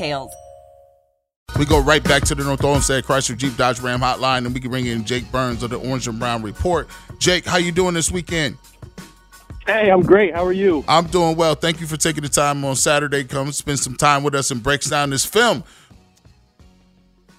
details. We go right back to the North Olmsted Chrysler Jeep Dodge Ram hotline, and we can bring in Jake Burns of the Orange and Brown Report. Jake, how you doing this weekend? Hey, I'm great. How are you? I'm doing well. Thank you for taking the time on Saturday. Come spend some time with us and breaks down this film.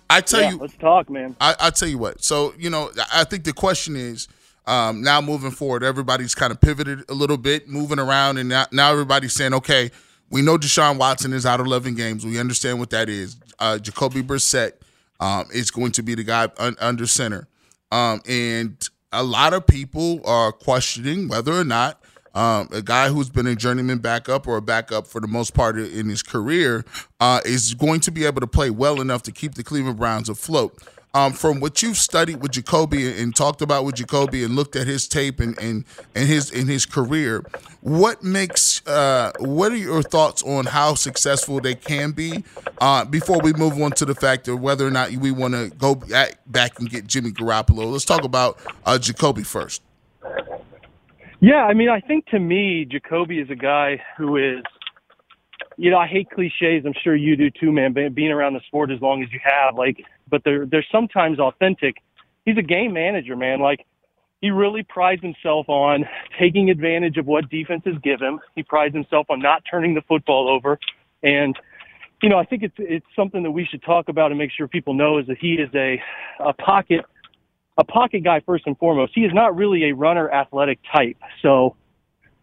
I tell yeah, you, let's talk, man. I, I tell you what. So you know, I think the question is um, now moving forward. Everybody's kind of pivoted a little bit, moving around, and now, now everybody's saying, okay we know Deshaun Watson is out of 11 games. We understand what that is. Uh, Jacoby Brissett um, is going to be the guy un- under center. Um, and a lot of people are questioning whether or not um, a guy who's been a journeyman backup or a backup for the most part in his career uh, is going to be able to play well enough to keep the Cleveland Browns afloat um, from what you've studied with Jacoby and talked about with Jacoby and looked at his tape and and, and his in his career, what makes uh, what are your thoughts on how successful they can be? Uh, before we move on to the fact of whether or not we want to go back and get Jimmy Garoppolo, let's talk about uh, Jacoby first. Yeah, I mean, I think to me, Jacoby is a guy who is you know, I hate cliches. I'm sure you do too, man. Being around the sport as long as you have, like, but they're they're sometimes authentic. He's a game manager, man. Like, he really prides himself on taking advantage of what defenses give him. He prides himself on not turning the football over, and you know, I think it's it's something that we should talk about and make sure people know is that he is a a pocket a pocket guy first and foremost. He is not really a runner athletic type. So,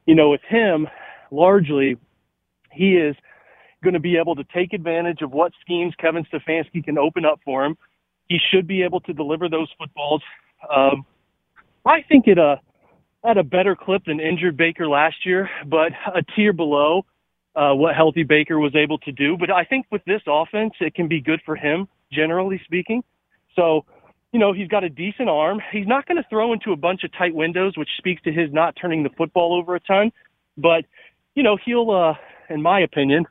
you know, with him, largely, he is going to be able to take advantage of what schemes Kevin Stefanski can open up for him. He should be able to deliver those footballs. Um, I think it a at a better clip than injured Baker last year, but a tier below uh, what healthy Baker was able to do. But I think with this offense, it can be good for him, generally speaking. So, you know, he's got a decent arm. He's not going to throw into a bunch of tight windows, which speaks to his not turning the football over a ton. But, you know, he'll, uh, in my opinion,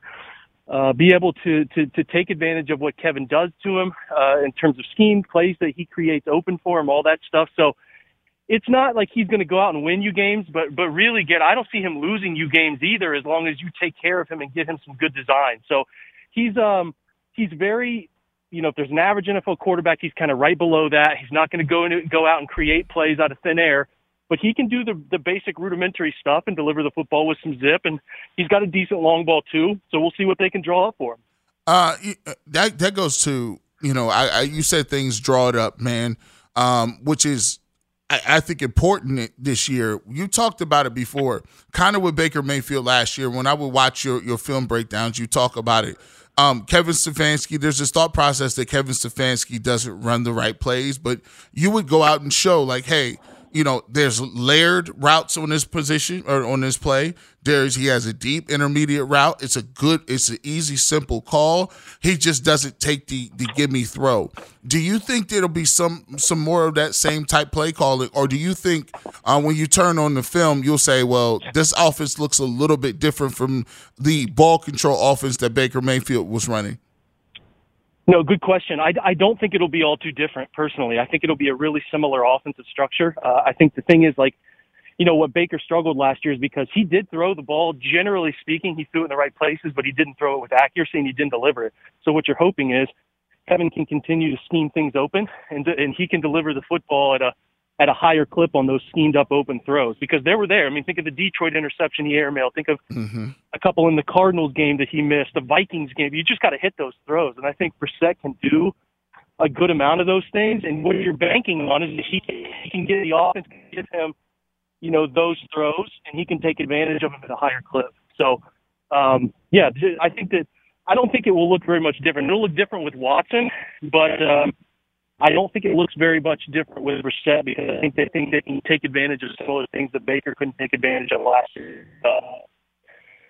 uh, be able to, to, to take advantage of what Kevin does to him uh, in terms of scheme, plays that he creates open for him, all that stuff. So it's not like he's going to go out and win you games, but but really get. I don't see him losing you games either, as long as you take care of him and give him some good design. So he's um he's very you know if there's an average NFL quarterback, he's kind of right below that. He's not going to go in, go out and create plays out of thin air but he can do the the basic rudimentary stuff and deliver the football with some zip, and he's got a decent long ball too. So we'll see what they can draw up for him. Uh, uh that that goes to you know, I, I you said things draw it up, man, um, which is I, I, think important this year. You talked about it before, kind of with Baker Mayfield last year. When I would watch your your film breakdowns, you talk about it. Um, Kevin Stefanski, there's this thought process that Kevin Stefanski doesn't run the right plays, but you would go out and show like, hey you know, there's layered routes on this position or on this play. There's he has a deep intermediate route. It's a good, it's an easy, simple call. He just doesn't take the the give me throw. Do you think there'll be some some more of that same type play calling, or do you think uh, when you turn on the film you'll say, well, this offense looks a little bit different from the ball control offense that Baker Mayfield was running? No, good question. I, I don't think it'll be all too different personally. I think it'll be a really similar offensive structure. Uh, I think the thing is like, you know, what Baker struggled last year is because he did throw the ball. Generally speaking, he threw it in the right places, but he didn't throw it with accuracy and he didn't deliver it. So what you're hoping is Kevin can continue to scheme things open and and he can deliver the football at a at a higher clip on those schemed up open throws because they were there. I mean, think of the Detroit interception he airmailed. Think of Mm-hmm. a couple in the Cardinals game that he missed, the Vikings game. You just got to hit those throws, and I think Brissett can do a good amount of those things. And what you're banking on is that he can, he can get the offense, give him, you know, those throws, and he can take advantage of them at a higher clip. So, um, yeah, I think that I don't think it will look very much different. It'll look different with Watson, but um, I don't think it looks very much different with Brissett because I think they think they can take advantage of some of the things that Baker couldn't take advantage of last year. Uh,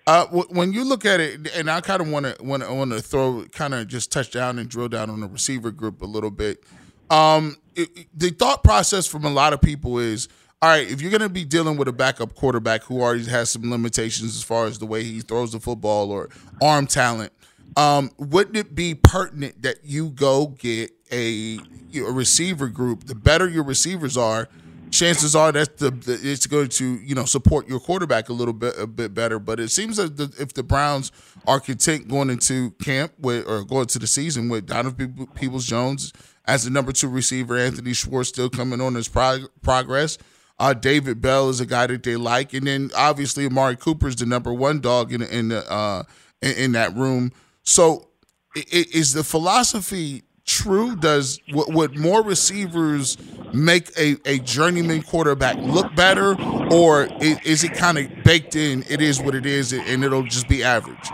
Uh, when you look at it, and I kind of want to want to want to throw kind of just touch down and drill down on the receiver group a little bit. Um, it, the thought process from a lot of people is, all right, if you're going to be dealing with a backup quarterback who already has some limitations as far as the way he throws the football or arm talent, um, wouldn't it be pertinent that you go get a, a receiver group? The better your receivers are, chances are that the, the it's going to you know support your quarterback a little bit a bit better. But it seems that the, if the Browns are content going into camp with or going to the season with Donovan Peoples Jones as the number two receiver, Anthony Schwartz still coming on his prog- progress. Uh, David Bell is a guy that they like, and then obviously Amari Cooper is the number one dog in in the uh, in, in that room. So, is the philosophy true? Does would, would more receivers make a, a journeyman quarterback look better, or is, is it kind of baked in? It is what it is, and it'll just be average.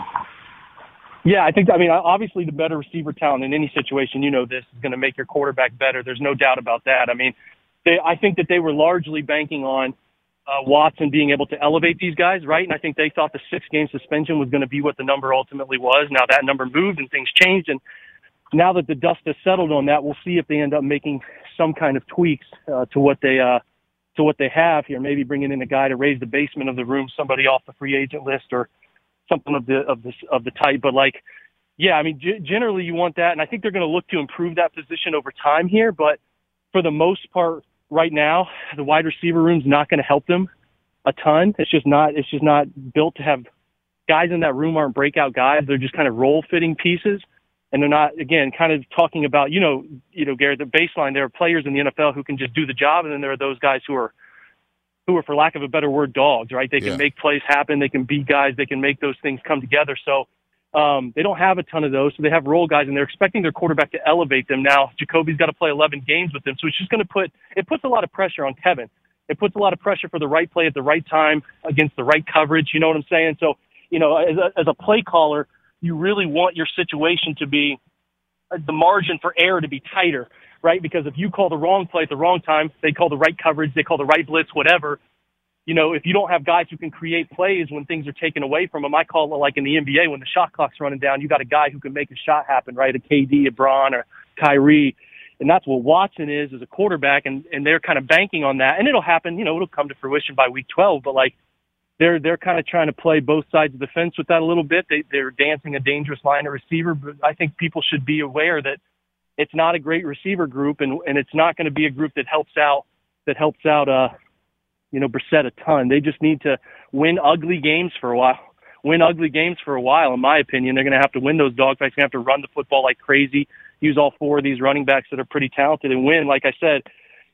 Yeah, I think. I mean, obviously, the better receiver talent in any situation, you know, this is going to make your quarterback better. There's no doubt about that. I mean, they, I think that they were largely banking on uh, Watson being able to elevate these guys, right? And I think they thought the six game suspension was going to be what the number ultimately was. Now that number moved and things changed, and now that the dust has settled on that, we'll see if they end up making some kind of tweaks uh, to what they uh, to what they have here. Maybe bringing in a guy to raise the basement of the room, somebody off the free agent list, or something of the of this of the type. But like, yeah, I mean, g- generally you want that, and I think they're going to look to improve that position over time here. But for the most part, right now, the wide receiver room's not going to help them a ton. It's just not. It's just not built to have guys in that room aren't breakout guys. They're just kind of role fitting pieces. And they're not, again, kind of talking about, you know, you know, Garrett, the baseline. There are players in the NFL who can just do the job, and then there are those guys who are who are, for lack of a better word, dogs, right? They can Yeah. make plays happen. They can beat guys. They can make those things come together. So um, they don't have a ton of those. So they have role guys, and they're expecting their quarterback to elevate them. Now, Jacoby's got to play 11 games with them, so it's just going to put it puts a lot of pressure on Kevin. It puts a lot of pressure for the right play at the right time against the right coverage. You know what I'm saying? So, you know, as a, as a play caller, you really want your situation to be uh, the margin for error to be tighter, right? Because if you call the wrong play at the wrong time, they call the right coverage, they call the right blitz, whatever. You know, if you don't have guys who can create plays when things are taken away from them, I call it like in the NBA when the shot clock's running down, you got a guy who can make a shot happen, right? A KD, a Bron, or Kyrie. And that's what Watson is as a quarterback, and, and they're kind of banking on that. And it'll happen, you know, it'll come to fruition by week 12, but like they're they're kind of trying to play both sides of the fence with that a little bit. They they're dancing a dangerous line of receiver, but I think people should be aware that it's not a great receiver group, and and it's not going to be a group that helps out that helps out uh you know Brissett a ton. They just need to win ugly games for a while. Win ugly games for a while, in my opinion. They're going to have to win those dogfights. They're going to have to run the football like crazy. Use all four of these running backs that are pretty talented and win. Like I said,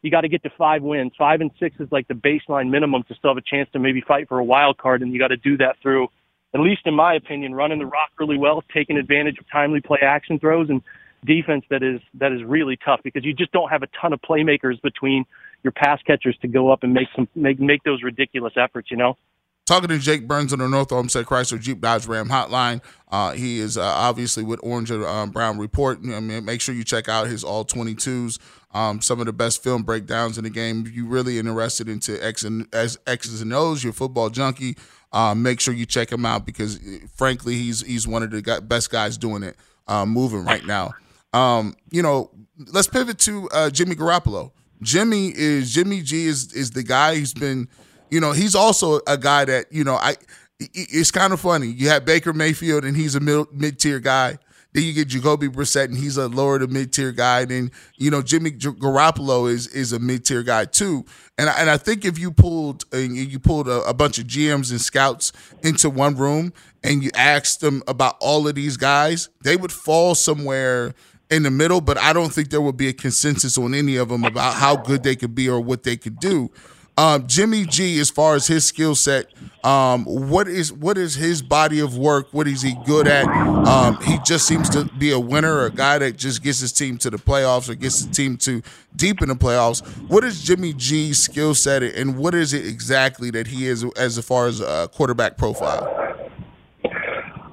you got to get to five wins. Five and six is like the baseline minimum to still have a chance to maybe fight for a wild card, and you got to do that through, at least in my opinion, running the rock really well, taking advantage of timely play action throws, and defense that is that is really tough because you just don't have a ton of playmakers between your pass catchers to go up and make some make make those ridiculous efforts. You know. Talking to Jake Burns on the North Olmsted Chrysler Jeep Dodge Ram hotline. Uh, he is uh, obviously with Orange and um, Brown Report. I mean, make sure you check out his all 22s. Um, some of the best film breakdowns in the game. If you're really interested into X and X's and O's, you're football junkie. Uh, make sure you check him out because, uh, frankly, he's he's one of the best guys doing it, uh, moving right now. Um, you know, let's pivot to uh, Jimmy Garoppolo. Jimmy is Jimmy G is is the guy who's been, you know, he's also a guy that you know I. It's kind of funny. You have Baker Mayfield and he's a mid tier guy. Then you get Jacoby Brissett and he's a lower to mid tier guy. And then you know Jimmy Garoppolo is is a mid tier guy too. And I, and I think if you pulled and you pulled a, a bunch of GMs and scouts into one room and you asked them about all of these guys, they would fall somewhere in the middle, but I don't think there would be a consensus on any of them about how good they could be or what they could do. Um, Jimmy G, as far as his skill set, um, what is what is his body of work? What is he good at? Um, he just seems to be a winner, a guy that just gets his team to the playoffs or gets the team to deep in the playoffs. What is Jimmy G's skill set, and what is it exactly that he is as far as a quarterback profile?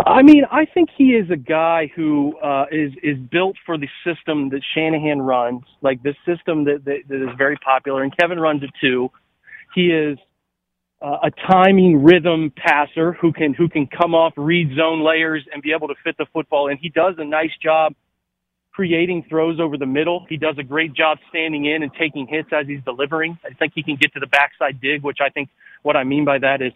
I mean, I think he is a guy who uh, is is built for the system that Shanahan runs, like the system that, that, that is very popular, and Kevin runs it too. He is uh, a timing rhythm passer who can who can come off read zone layers and be able to fit the football. And he does a nice job creating throws over the middle. He does a great job standing in and taking hits as he's delivering. I think he can get to the backside dig, which I think what I mean by that is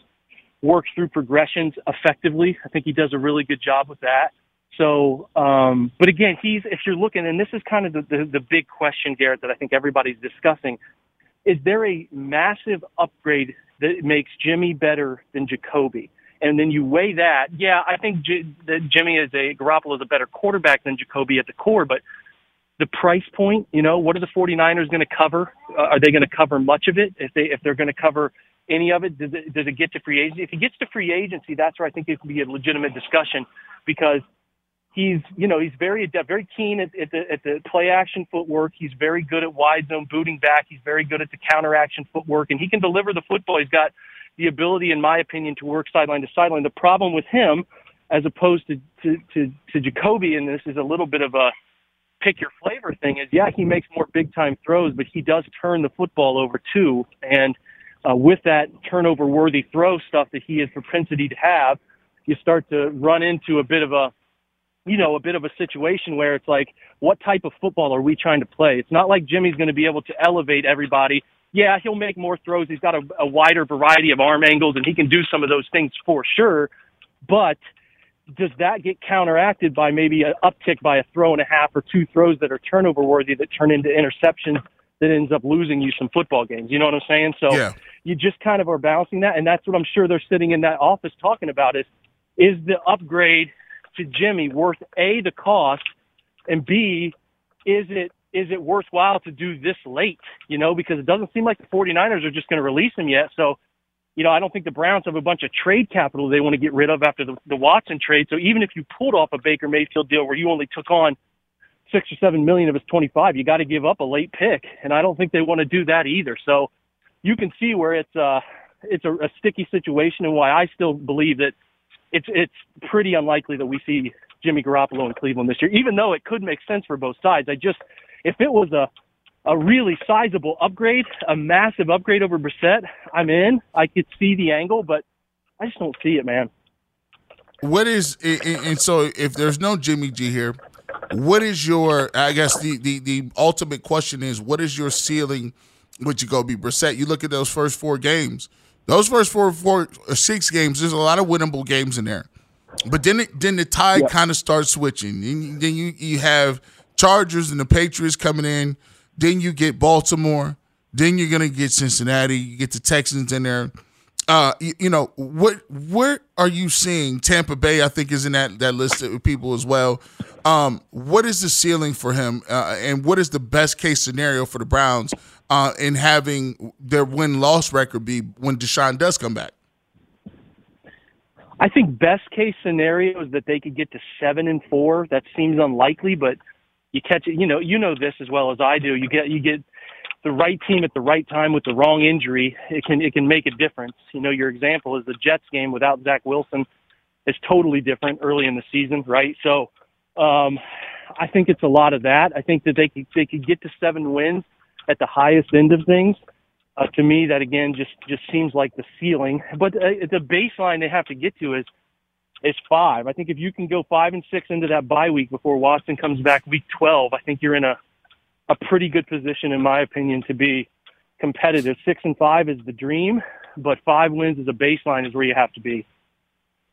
work through progressions effectively. I think he does a really good job with that. So, um, but again, he's if you're looking, and this is kind of the, the the big question, Garrett, that I think everybody's discussing is there a massive upgrade that makes Jimmy better than Jacoby? And then you weigh that. Yeah, I think J- that Jimmy is a Garoppolo is a better quarterback than Jacoby at the core, but the price point, you know, what are the 49ers going to cover? Uh, are they going to cover much of it? If they if they're going to cover any of it, does it does it get to free agency? If it gets to free agency, that's where I think it can be a legitimate discussion because he's you know he's very adept, very keen at, at the at the play action footwork. He's very good at wide zone booting back. He's very good at the counter action footwork, and he can deliver the football. He's got the ability, in my opinion, to work sideline to sideline. The problem with him, as opposed to to to, to Jacoby, and this is a little bit of a pick your flavor thing, is yeah, he makes more big time throws, but he does turn the football over too, and uh, with that turnover worthy throw stuff that he has propensity to have, you start to run into a bit of a you know, a bit of a situation where it's like, what type of football are we trying to play? It's not like Jimmy's going to be able to elevate everybody. Yeah, he'll make more throws. He's got a, a wider variety of arm angles and he can do some of those things for sure. But does that get counteracted by maybe an uptick by a throw and a half or two throws that are turnover worthy that turn into interceptions that ends up losing you some football games? You know what I'm saying? So yeah. you just kind of are balancing that. And that's what I'm sure they're sitting in that office talking about is, is the upgrade to Jimmy worth A, the cost, and B, is it is it worthwhile to do this late? You know, because it doesn't seem like the 49ers are just going to release him yet. So, you know, I don't think the Browns have a bunch of trade capital they want to get rid of after the, the Watson trade. So even if you pulled off a Baker Mayfield deal where you only took on six or seven million of his 25, you got to give up a late pick. And I don't think they want to do that either. So you can see where it's, uh, it's a, a sticky situation and why I still believe that it's it's pretty unlikely that we see Jimmy Garoppolo in Cleveland this year, even though it could make sense for both sides. I just if it was a a really sizable upgrade, a massive upgrade over Brissett, I'm in. I could see the angle, but I just don't see it, man. What is and so if there's no Jimmy G here, what is your? I guess the the the ultimate question is, what is your ceiling with Jacoby Brissett? You look at those first four games. Those first four, four, or six games, there's a lot of winnable games in there. But then, it, then the tide yep. kind of starts switching. And then you you have Chargers and the Patriots coming in. Then you get Baltimore. Then you're gonna get Cincinnati. You get the Texans in there. Uh, you, you, know what? Where are you seeing Tampa Bay? I think is in that that list of people as well. Um, what is the ceiling for him, uh, and what is the best case scenario for the Browns uh, in having their win loss record be when Deshaun does come back? I think best case scenario is that they could get to seven and four. That seems unlikely, but you catch it. You know, you know this as well as I do. You get you get the right team at the right time with the wrong injury. It can it can make a difference. You know, your example is the Jets game without Zach Wilson is totally different early in the season, right? So, um, I think it's a lot of that. I think that they could they could get to seven wins at the highest end of things. Uh, to me, that again just just seems like the ceiling. But uh, the baseline they have to get to is is five. I think if you can go five and six into that bye week before Watson comes back week twelve, I think you're in a a pretty good position, in my opinion, to be competitive. Six and five is the dream, but five wins as a baseline is where you have to be.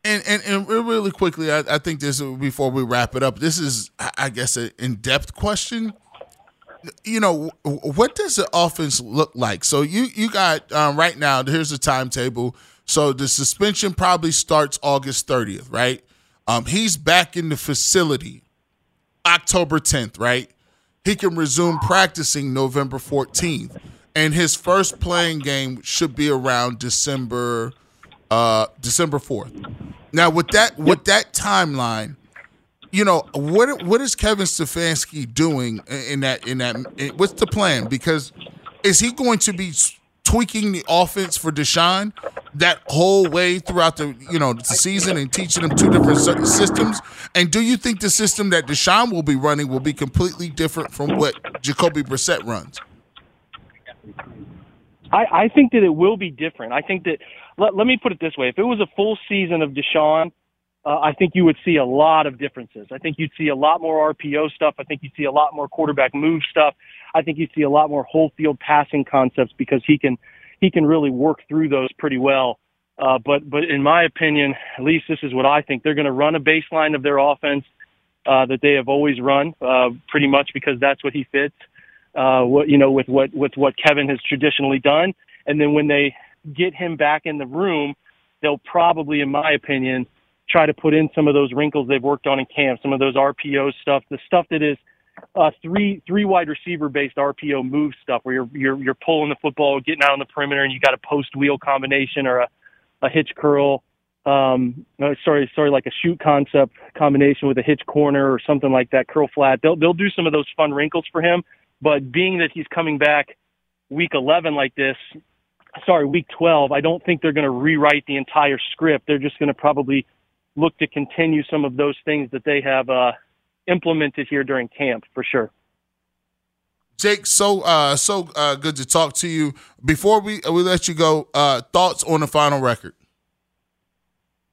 And, and, and really quickly, I, I think this before we wrap it up. This is, I guess, an in depth question you know, what does the offense look like? So you you got um, right now. Here's the timetable. So the suspension probably starts August 30th, right? Um, he's back in the facility. October 10th, right? He can resume practicing November 14th. And his first playing game should be around December uh December 4th. Now with that with that timeline, you know, what what is Kevin Stefanski doing in that in that in, what's the plan? Because is he going to be tweaking the offense for Deshaun that whole way throughout the you know the season and teaching them two different systems? And do you think the system that Deshaun will be running will be completely different from what Jacoby Brissett runs? I, I think that it will be different. I think that let, let me put it this way: if it was a full season of Deshaun, uh, I think you would see a lot of differences. I think you'd see a lot more RPO stuff. I think you'd see a lot more quarterback move stuff. I think you'd see a lot more whole field passing concepts because he can he can really work through those pretty well. Uh, but but in my opinion, at least this is what I think. They're going to run a baseline of their offense uh, that they have always run, uh, pretty much because that's what he fits. Uh, what you know with what with what Kevin has traditionally done, and then when they get him back in the room, they'll probably, in my opinion, try to put in some of those wrinkles they've worked on in camp, some of those RPO stuff, the stuff that is uh, three three wide receiver based RPO move stuff where you're you're you're pulling the football, getting out on the perimeter, and you got a post wheel combination or a a hitch curl. Um, no, sorry, sorry, like a shoot concept combination with a hitch corner or something like that, curl flat. They'll they'll do some of those fun wrinkles for him. But being that he's coming back week 11 like this, sorry, week 12, I don't think they're going to rewrite the entire script. They're just going to probably look to continue some of those things that they have uh, implemented here during camp for sure. Jake, so uh, so uh, good to talk to you. Before we we let you go, uh, thoughts on the final record?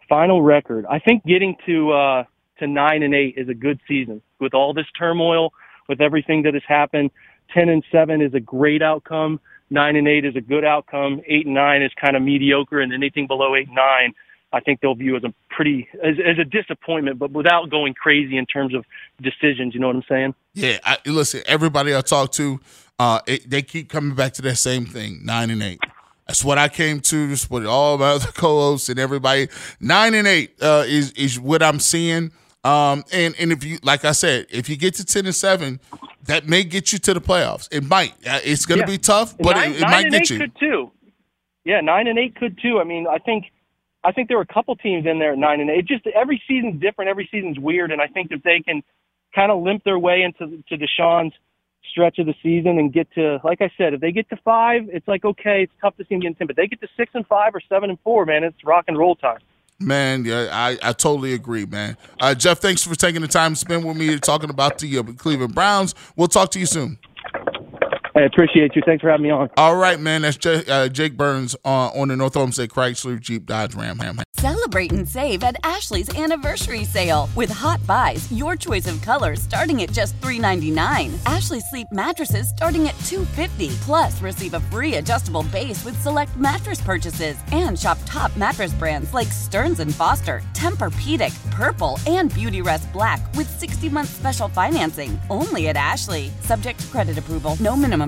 Final record. I think getting to uh, to nine and eight is a good season with all this turmoil, with everything that has happened. Ten and seven is a great outcome. Nine and eight is a good outcome. Eight and nine is kind of mediocre, and anything below eight and nine I think they'll view as a pretty as, as a disappointment, but without going crazy in terms of decisions. You know what I'm saying? Yeah. I, listen, everybody I talk to, uh, it, they keep coming back to that same thing: nine and eight. That's what I came to. Just with all my other co-hosts and everybody. Nine and eight uh, is is what I'm seeing. Um, and and if you like I said, if you get to ten and seven, that may get you to the playoffs. It might. Uh, it's going to yeah. be tough, but nine, it, it might get you. Could too. Yeah, nine and eight could too. I mean, I think I think there were a couple teams in there at nine and eight. Just every season's different. Every season's weird, and I think if they can kind of limp their way into to Deshaun's stretch of the season and get to, like I said, if they get to five, it's like okay, it's tough to see them get in ten. But they get to six and five or seven and four, man, it's rock and roll time. Man, yeah, I, I totally agree, man. Uh, Jeff, thanks for taking the time to spend with me talking about the uh, Cleveland Browns. We'll talk to you soon. I appreciate you. Thanks for having me on. All right, man. That's J- uh, Jake Burns uh, on the North Olmsted Chrysler Jeep Dodge Ram. Ham. Celebrate and save at Ashley's anniversary sale with hot buys, your choice of colors starting at just $3.99. Ashley Sleep mattresses starting at $2.50. Plus, receive a free adjustable base with select mattress purchases and shop top mattress brands like Stearns and Foster, Tempur-Pedic, Purple, and Beautyrest Black with 60 month special financing only at Ashley. Subject to credit approval. No minimum